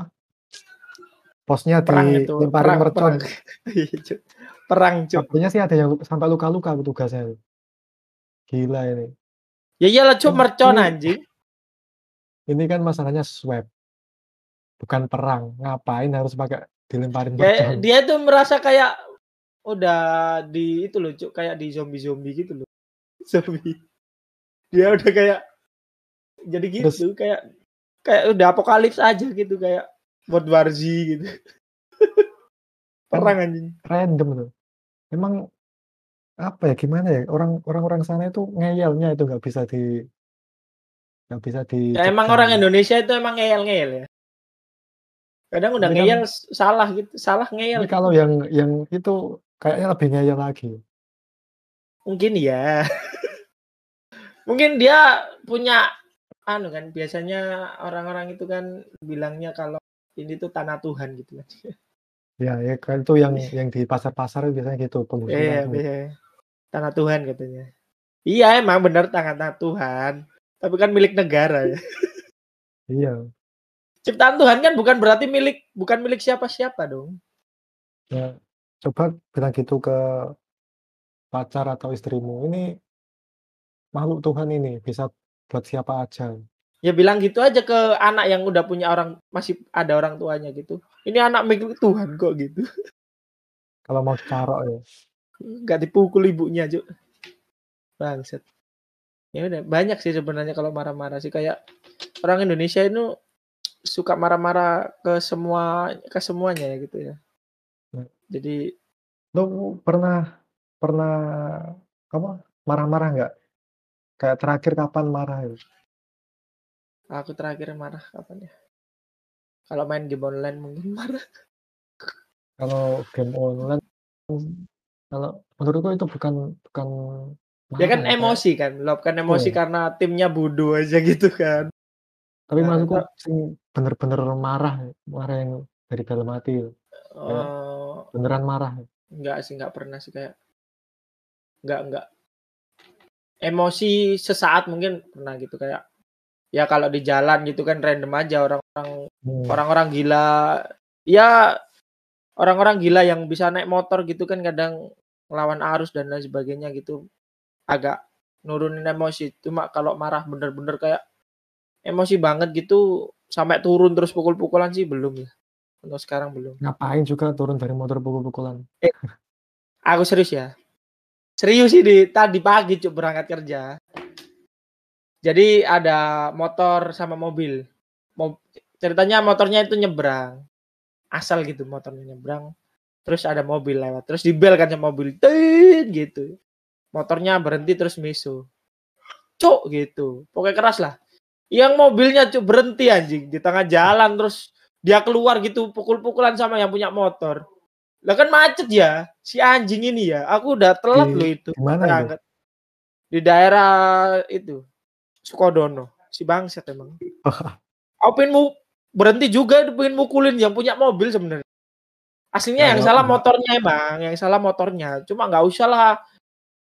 posnya Perang itu, dilemparin perang mercon. Iya, Cuk. Perang, Cuk. Katanya sih ada yang sampai luka-luka petugasnya. Gila ini. Ya iyalah, Kan mercon anjing. ini kan masalahnya swab. Bukan perang. Ngapain harus pakai dilemparin mercon? dia tuh merasa kayak udah di itu loh, Cuk, kayak di zombie-zombie gitu loh. Zombie. Dia udah kayak jadi Terus gitu, kayak kayak udah apokalips aja gitu, kayak World War Z gitu. Kan Perang anjing. random tuh. Emang apa ya, gimana ya, orang orang-orang sana itu ngeyelnya itu nggak bisa di nggak bisa Ya emang orang dicegah. Indonesia itu emang ngeyel-ngeyel ya. Kadang udah Ini kan ngeyel s salah gitu, salah ngeyel ini kalau gitu. yang yang itu kayaknya lebih ngeyel lagi. Mungkin iya. Mungkin dia punya anu kan, biasanya orang-orang itu kan bilangnya kalau ini tuh tanah Tuhan gitu kan. Ya ya kan itu yang yang di pasar-pasar biasanya gitu, Iya, biasanya. Tanah Tuhan katanya. Iya, emang bener tanah Tuhan, tapi kan milik negara ya. Iya. Ciptaan Tuhan kan bukan berarti milik bukan milik siapa-siapa dong. Ya, coba bilang gitu ke pacar atau istrimu, "Ini makhluk Tuhan ini, bisa buat siapa aja." Ya bilang gitu aja ke anak yang udah punya orang masih ada orang tuanya gitu. "Ini anak milik Tuhan kok," gitu. Kalau mau carok ya. Nggak dipukul ibunya, Cuk. Bangsat. Ya udah, banyak sih sebenarnya kalau marah-marah sih kayak orang Indonesia itu suka marah-marah ke semua ke semuanya ya gitu ya. Nah. Jadi Lu pernah pernah apa, marah-marah nggak? Kayak terakhir kapan marah itu? Aku terakhir marah kapan ya? Kalau main game online mungkin marah. Kalau game online, kalau menurutku itu bukan bukan Ya kan ya, emosi kan, meluapkan emosi iya. karena timnya bodoh aja gitu kan. Tapi Nah, maksudku sing bener-bener marah, marah yang dari dalam hati. Kayak eee, beneran marah. enggak sih, enggak pernah sih kayak enggak enggak. Emosi sesaat mungkin pernah gitu kayak, ya kalau di jalan gitu kan random aja orang-orang Hmm. orang-orang gila, ya orang-orang gila yang bisa naik motor gitu kan kadang ngelawan arus dan lain sebagainya gitu, agak nurunin emosi. Cuma kalau marah bener-bener kayak emosi banget gitu, sampai turun terus pukul-pukulan sih belum ya, untuk sekarang belum. Ngapain juga turun dari motor pukul-pukulan? Eh Aku serius ya. Serius sih di tadi pagi cuk berangkat kerja. Jadi ada motor sama mobil. Mo ceritanya motornya itu nyebrang. Asal gitu motornya nyebrang. Terus ada mobil lewat. Terus dibel kan sama mobil. Tit, gitu. Motornya berhenti terus misu. Cuk gitu. Pokoknya keras lah. Yang mobilnya cuk berhenti anjing di tengah jalan terus dia keluar gitu pukul-pukulan sama yang punya motor. Lah kan macet ya si anjing ini ya. Aku udah telat Di loh itu. mana itu? Di daerah itu Sukodono. Si bangsat emang. Aku pengen mu berhenti juga pengen mukulin yang punya mobil sebenarnya. Aslinya yang Kalau salah motornya emang, yang salah motornya. Cuma nggak usah lah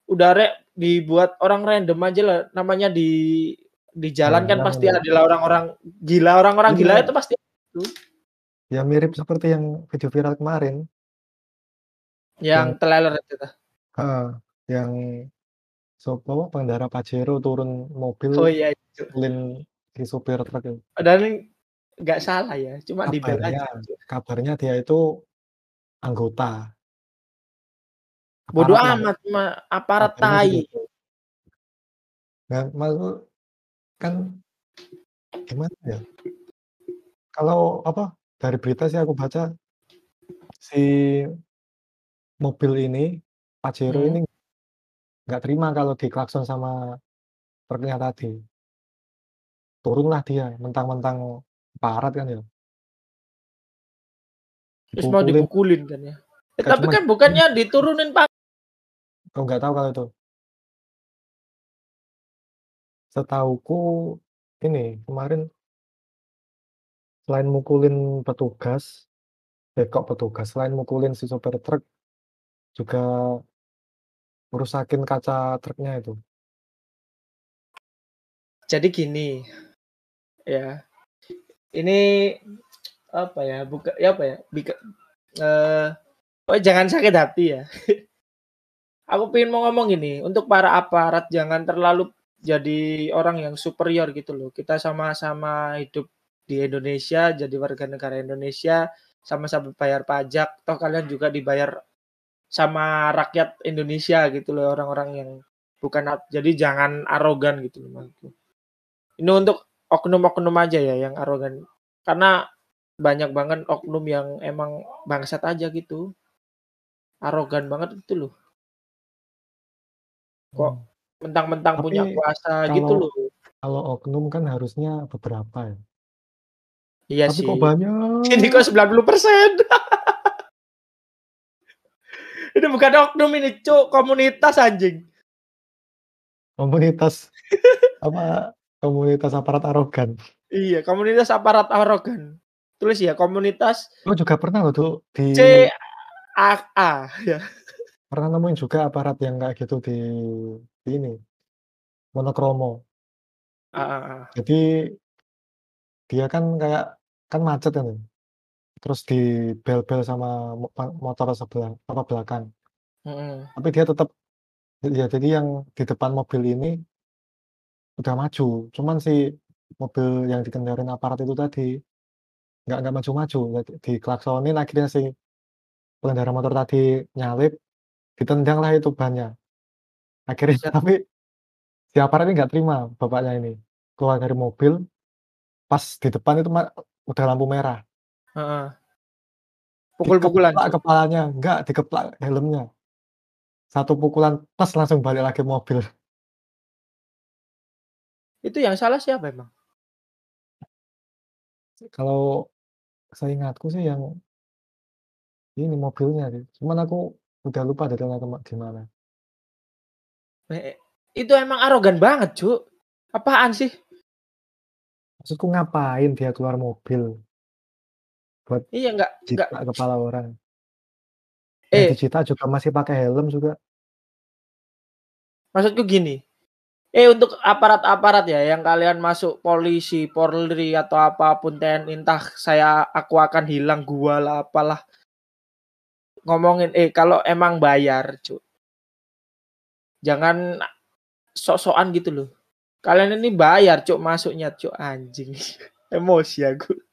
udah rek dibuat orang random aja lah namanya di di jalan kan Jalan pasti ya. ada lah orang-orang gila orang-orang gila Iya. itu pasti itu Ya mirip seperti yang video viral kemarin. yang Yang teleler itu heeh, yang sopo pengendara Pajero turun mobil Oh iya itu. si supir truk itu. Padahal ini nggak salah ya, cuma dibel Kabarnya aja. Cuk. kabarnya dia itu anggota. Bodoh Aparat lah, amat cuma aparat kabarnya tai. begitu. Nah, maksud kan gimana ya? Kalau apa dari berita sih aku baca si mobil ini Pajero Hmm. ini nggak terima kalau diklakson sama truknya tadi. Turunlah dia mentang-mentang aparat kan ya. Terus mau Dipukulin. kan ya. Eh, tapi cuma kan bukannya diturunin pak. Oh nggak tahu kalau itu. Setauku ini kemarin selain mukulin petugas, eh kok petugas, selain mukulin si sopir truk juga ngerusakin kaca truknya itu. Jadi gini, ya ini apa ya buka ya apa ya bika, eh oh jangan sakit hati ya. Aku pengen mau ngomong ini untuk para aparat jangan terlalu jadi orang yang superior gitu loh. Kita sama-sama hidup di Indonesia jadi warga negara Indonesia sama-sama bayar pajak. Toh kalian juga dibayar sama rakyat Indonesia gitu loh orang-orang yang bukan jadi jangan arogan gitu loh maksudku. ini untuk oknum-oknum aja ya yang arogan karena banyak banget oknum yang emang bangsat aja gitu arogan banget itu loh kok Hmm. mentang-mentang punya Tapi kuasa gitu kalau loh kalau oknum kan harusnya beberapa ya. iya Tapi sih kok banyak. ini kok 90 persen ini bukan oknum ini cuk komunitas anjing Komunitas apa komunitas aparat arogan. iya komunitas aparat arogan tulis ya komunitas Lo juga pernah loh tuh di C A A ya pernah nemuin juga aparat yang kayak gitu di, di ini monokromo. A, A, A. Jadi dia kan kayak kan macet kan. Terus di bel-bel sama mo- pa- motor sebelah apa belakang. Tapi dia tetap ya jadi yang di depan mobil ini udah maju. Cuman si mobil yang dikendarin aparat itu tadi nggak nggak maju-maju. Jadi diklaksonin akhirnya si pengendara motor tadi nyalip, ditendang lah itu bannya. Akhirnya tapi si aparat ini nggak terima bapaknya ini keluar dari mobil pas di depan itu ma- udah lampu merah. Heeh. pukul-pukulan kepalanya, enggak dikeplak helmnya. Satu pukulan pas langsung balik lagi mobil. itu yang salah siapa emang Kalau seingatku sih yang ini mobilnya sih. Cuman aku udah lupa detailnya gimana. Eh, itu emang arogan banget cuk apaan sih Maksudku ngapain dia keluar mobil buat iya nggak nggak. kepala orang. Eh. Dijitak juga masih pakai helm juga. maksudku gini eh untuk aparat-aparat ya yang kalian masuk polisi polri atau apa pun TNI entah saya aku akan hilang gua lah apalah. Ngomongin eh kalau emang bayar cuk jangan sok-sokan gitu loh. Kalian ini bayar cuk masuknya cuk anjing emosi aku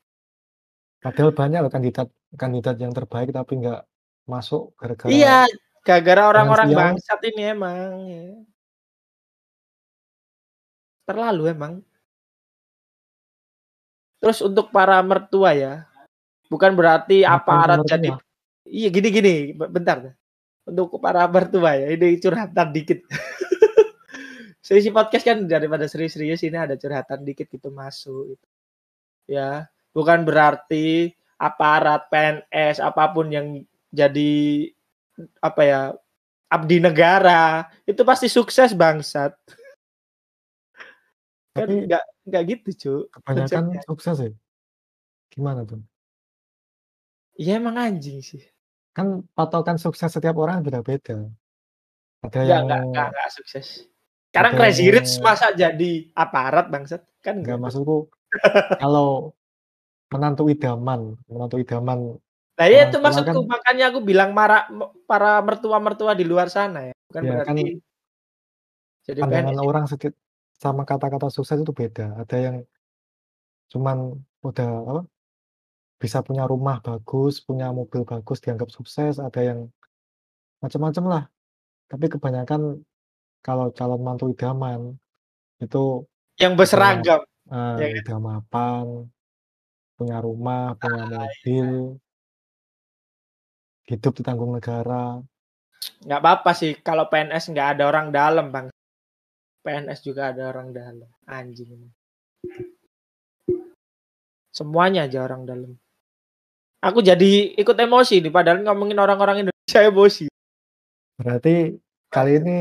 Padahal banyak loh kandidat kandidat yang terbaik tapi nggak masuk gara-gara iya Gara-gara orang-orang bangsat ini emang, ya. Terlalu emang. Terus untuk para mertua ya, bukan berarti aparat jadi mertua? iya gini gini, be bentar. Untuk para mertua ya, ini curhatan dikit. Seisi podcast kan daripada serius-serius ini ada curhatan dikit gitu masuk gitu. Ya, bukan berarti aparat, PNS, apa pun yang jadi apa ya, abdi negara, itu pasti sukses bangsat. Kan nggak nggak gitu, Cuk, kebanyakan konsepnya. sukses ya? Gimana tuh? Ya emang anjing sih. Kan patokan sukses setiap orang beda-beda. Ada Enggak yang enggak enggak sukses. Sekarang Crazy Rich masa jadi aparat bangsat? Kan enggak, enggak. maksudku kalau menantu idaman menantu idaman Nah, iya orang itu maksudku, kan makanya aku bilang mara me para mertua-mertua di luar sana ya, bukan Ya kan berarti jadi pandangan PNS ya. orang sedikit sama kata-kata sukses itu beda. Ada yang cuman udah apa, bisa punya rumah bagus, punya mobil bagus dianggap sukses, ada yang macam-macam lah. Tapi kebanyakan kalau calon mantu idaman itu Yang berseragam, ya eee, kan? Punya rumah, punya Ah, iya. mobil. Hidup ditanggung negara. Nggak apa-apa sih kalau PNS nggak ada orang dalam, Bang. PNS juga ada orang dalam, anjing. Semuanya aja orang dalam. Aku jadi ikut emosi nih, padahal ngomongin orang-orang Indonesia emosi. Berarti kali ini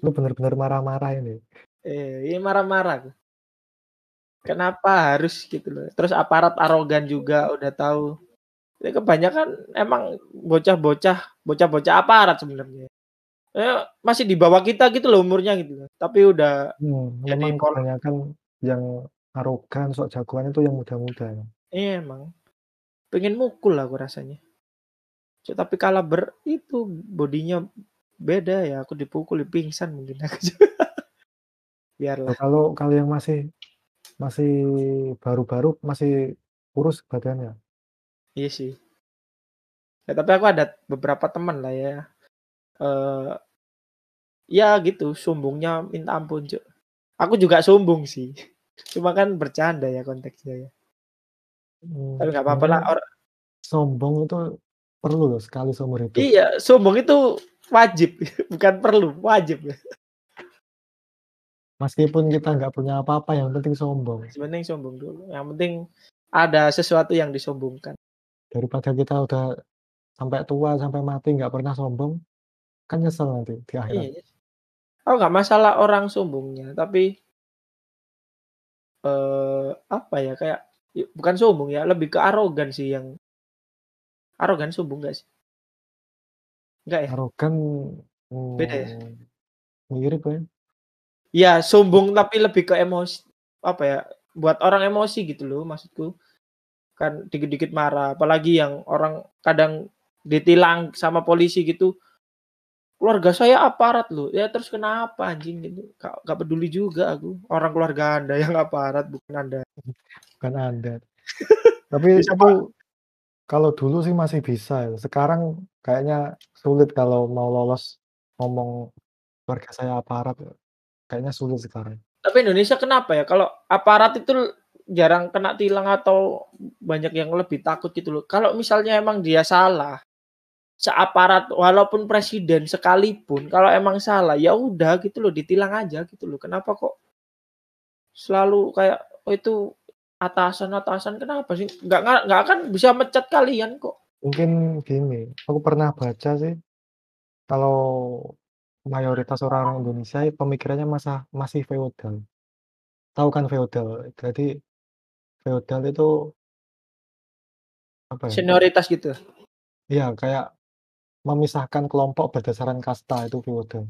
lu bener-bener marah-marah ini? Eh, ini marah-marah aku. Kenapa harus gitu loh. Terus aparat arogan juga udah tahu. Ya kebanyakan emang bocah-bocah, bocah-bocah aparat sebenarnya. Eh, masih di bawah kita gitu loh umurnya gitu loh. Tapi udah Hmm, jadi kebanyakan yang arogan, sok jagoan itu yang muda-muda ya. Iya emang. Pengen mukul aku rasanya. Cuk, tapi kalah ber itu bodinya beda ya, aku dipukul, pingsan mungkin aku juga. Biarlah. kalau kalau yang masih masih baru-baru masih kurus badannya. Iya sih. Ya tapi aku ada beberapa teman lah ya. Eee, ya gitu, sombongnya minta ampun, Cuk. Aku juga sombong sih. Cuma kan bercanda ya konteksnya ya. Mmm, Tapi nggak apa-apa lah sebenarnya or sombong itu perlu loh sekali seumur hidup. Iya, sombong itu wajib, bukan perlu, wajib. Meskipun kita nggak punya apa-apa, yang penting sombong. Yang penting sombong dulu, yang penting ada sesuatu yang disombongkan. Daripada kita udah sampai tua, sampai mati nggak pernah sombong, kan nyesel nanti di akhirat. Iya. Oh nggak masalah orang sombongnya, tapi eee, apa ya, kayak y bukan sombong ya, lebih ke arogan sih yang arogan sombong nggak sih? Nggak ya? Arogan, Beda ya? mmm, mirip ya. Iya, sombong tapi lebih ke emosi apa ya, buat orang emosi gitu loh maksudku. Kan dikit-dikit marah, apalagi yang orang kadang ditilang sama polisi gitu, "Keluarga saya aparat loh." Ya terus kenapa anjing gitu, nggak nggak peduli juga aku, orang keluarga Anda yang aparat bukan Anda. Bukan Anda. Tapi Bisa itu Pak. kalau dulu sih masih bisa ya, sekarang kayaknya sulit kalau mau lolos ngomong keluarga saya aparat, kayaknya sulit sekarang. Tapi Indonesia kenapa ya, kalau aparat itu jarang kena tilang atau banyak yang lebih takut gitu loh. Kalau misalnya emang dia salah, seaparat walaupun presiden sekalipun kalau emang salah, ya udah gitu loh, ditilang aja gitu loh. Kenapa kok selalu kayak, "Oh itu atasan-atasan," kenapa sih? Nggak nggak akan bisa mecat kalian kok. Mungkin gini, aku pernah baca sih, kalau mayoritas orang Indonesia pemikirannya masa masih feodal. Tahu kan feodal? Jadi feodal itu apa ya? Senioritas gitu? Iya, kayak memisahkan kelompok berdasarkan kasta itu feodal.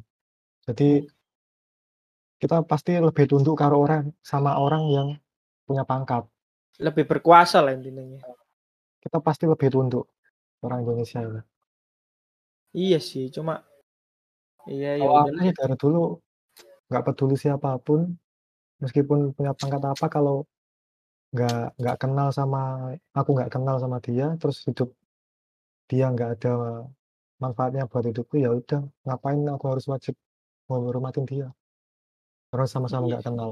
Jadi kita pasti lebih tunduk karo orang sama orang yang punya pangkat. Lebih berkuasa lah intinya. Kita pasti lebih tunduk, orang Indonesia ini. Iya sih, cuma iya ya Kalau aku udahlah. sih dari dulu nggak peduli siapa pun, meskipun punya pangkat apa, kalau nggak nggak kenal sama aku nggak kenal sama dia, terus hidup dia nggak ada manfaatnya buat hidupku, ya udah ngapain aku harus wajib menghormatin dia. Orang sama-sama Iya. nggak kenal.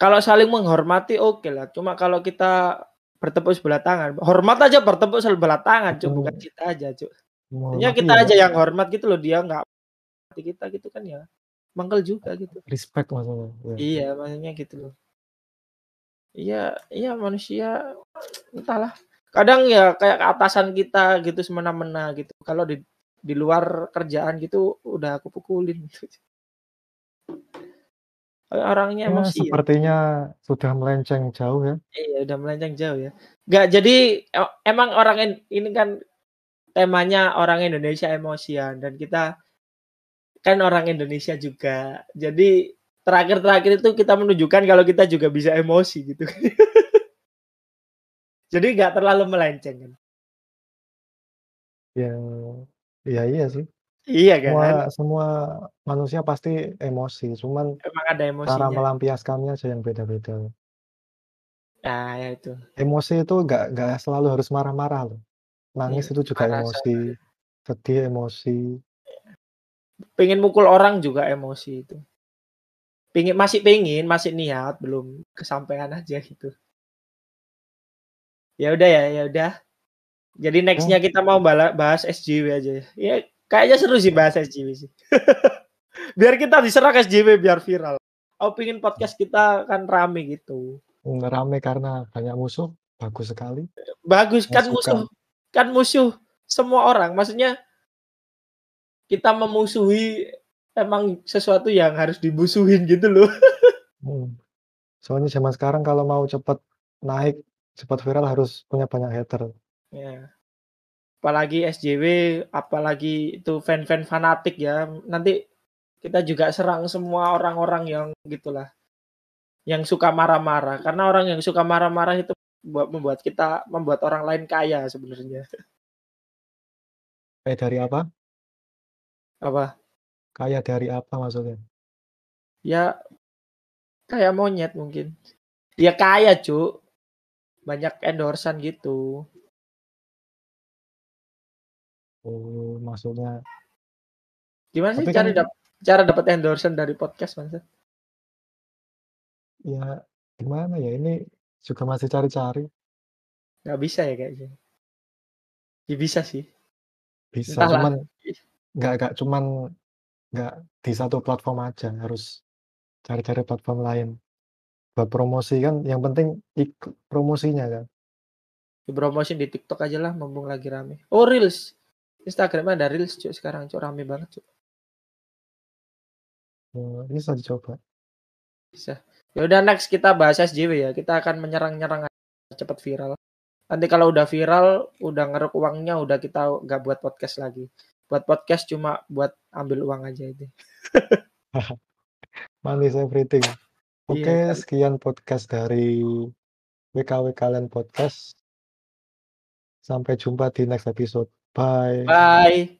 Kalau saling menghormati oke lah, cuma kalau kita bertepuk sebelah tangan, hormat aja bertepuk sebelah tangan, Cuk, bukan Betul. kita aja, Cuk. Maksudnya Menghormati kita ya aja yang hormat gitu loh, dia nggak hormati kita gitu kan ya, mangkel juga gitu. respect maksudnya, ya. Iya, maksudnya gitu loh. Iya iya manusia entahlah. Kadang ya kayak atasan kita gitu semena-mena gitu. Kalau di di luar kerjaan gitu udah aku pukulin gitu. Orangnya Ya, emosian. sepertinya sudah melenceng jauh ya. Iya, udah melenceng jauh ya. Nggak jadi e emang orang in ini kan temanya orang Indonesia emosian dan kita kan orang Indonesia juga. Jadi terakhir-terakhir itu kita menunjukkan kalau kita juga bisa emosi gitu. Jadi nggak terlalu melenceng kan. Ya, iya iya sih. Iya Semua kan? semua manusia pasti emosi, cuman Emang ada cara emosinya. melampiaskannya aja yang beda-beda. Nah, ya itu. Emosi itu nggak nggak selalu harus marah-marah loh. Nangis Iya, itu juga emosi, sedih emosi. Pengen mukul orang juga emosi itu. Pengin masih pengen, masih niat, belum kesampaian aja gitu. Ya udah ya, ya udah. Jadi next-nya Ya. kita mau bahas SJW aja ya. Ya kayaknya seru sih bahas SJW sih. Biar kita diserang SJW biar viral. Aku pingin podcast kita kan rame gitu. Mmm, rame karena banyak musuh, bagus sekali. Bagus kan musuh kan musuh semua orang. Maksudnya kita memusuhi emang sesuatu yang harus dimusuhin gitu loh. Hmm. Soalnya zaman sekarang kalau mau cepet naik, cepet viral harus punya banyak hater. Ya. Apalagi SJW, apalagi itu fan-fan fanatik ya. Nanti kita juga serang semua orang-orang yang gitulah. Yang suka marah-marah. Karena orang yang suka marah-marah itu buat membuat kita membuat orang lain kaya sebenarnya. Kaya dari apa? Apa? Kaya dari apa maksudnya? Ya kayak monyet mungkin. Ya kaya, Cuk. Banyak endorse-an gitu. Oh, maksudnya Gimana sih Tapi cara kan dap cara dapat endorse-an dari podcast, Maksud? Ya, gimana ya, ini juga masih cari-cari. Nggak bisa ya kayaknya. Ya bisa sih. Bisa, Entahlah. cuman nggak nggak cuman nggak di satu platform aja, harus cari-cari platform lain. Buat promosi kan yang penting ik promosinya kan. Dipromosin di TikTok aja lah mumpung lagi rame. Oh, Reels. Instagram ada Reels, Cuk, sekarang, Cuk, rame banget, Cuk. Oh, bisa dicoba. Bisa. Ya udah next kita bahas SJW ya. Kita akan menyerang-nyerang cepet viral. Nanti kalau udah viral, udah ngeruk uangnya, udah kita nggak buat podcast lagi. Buat podcast cuma buat ambil uang aja itu. Money is everything. Iya Oke, kan. sekian podcast dari WKW Kalian Podcast. Sampai jumpa di next episode. Bye. Bye.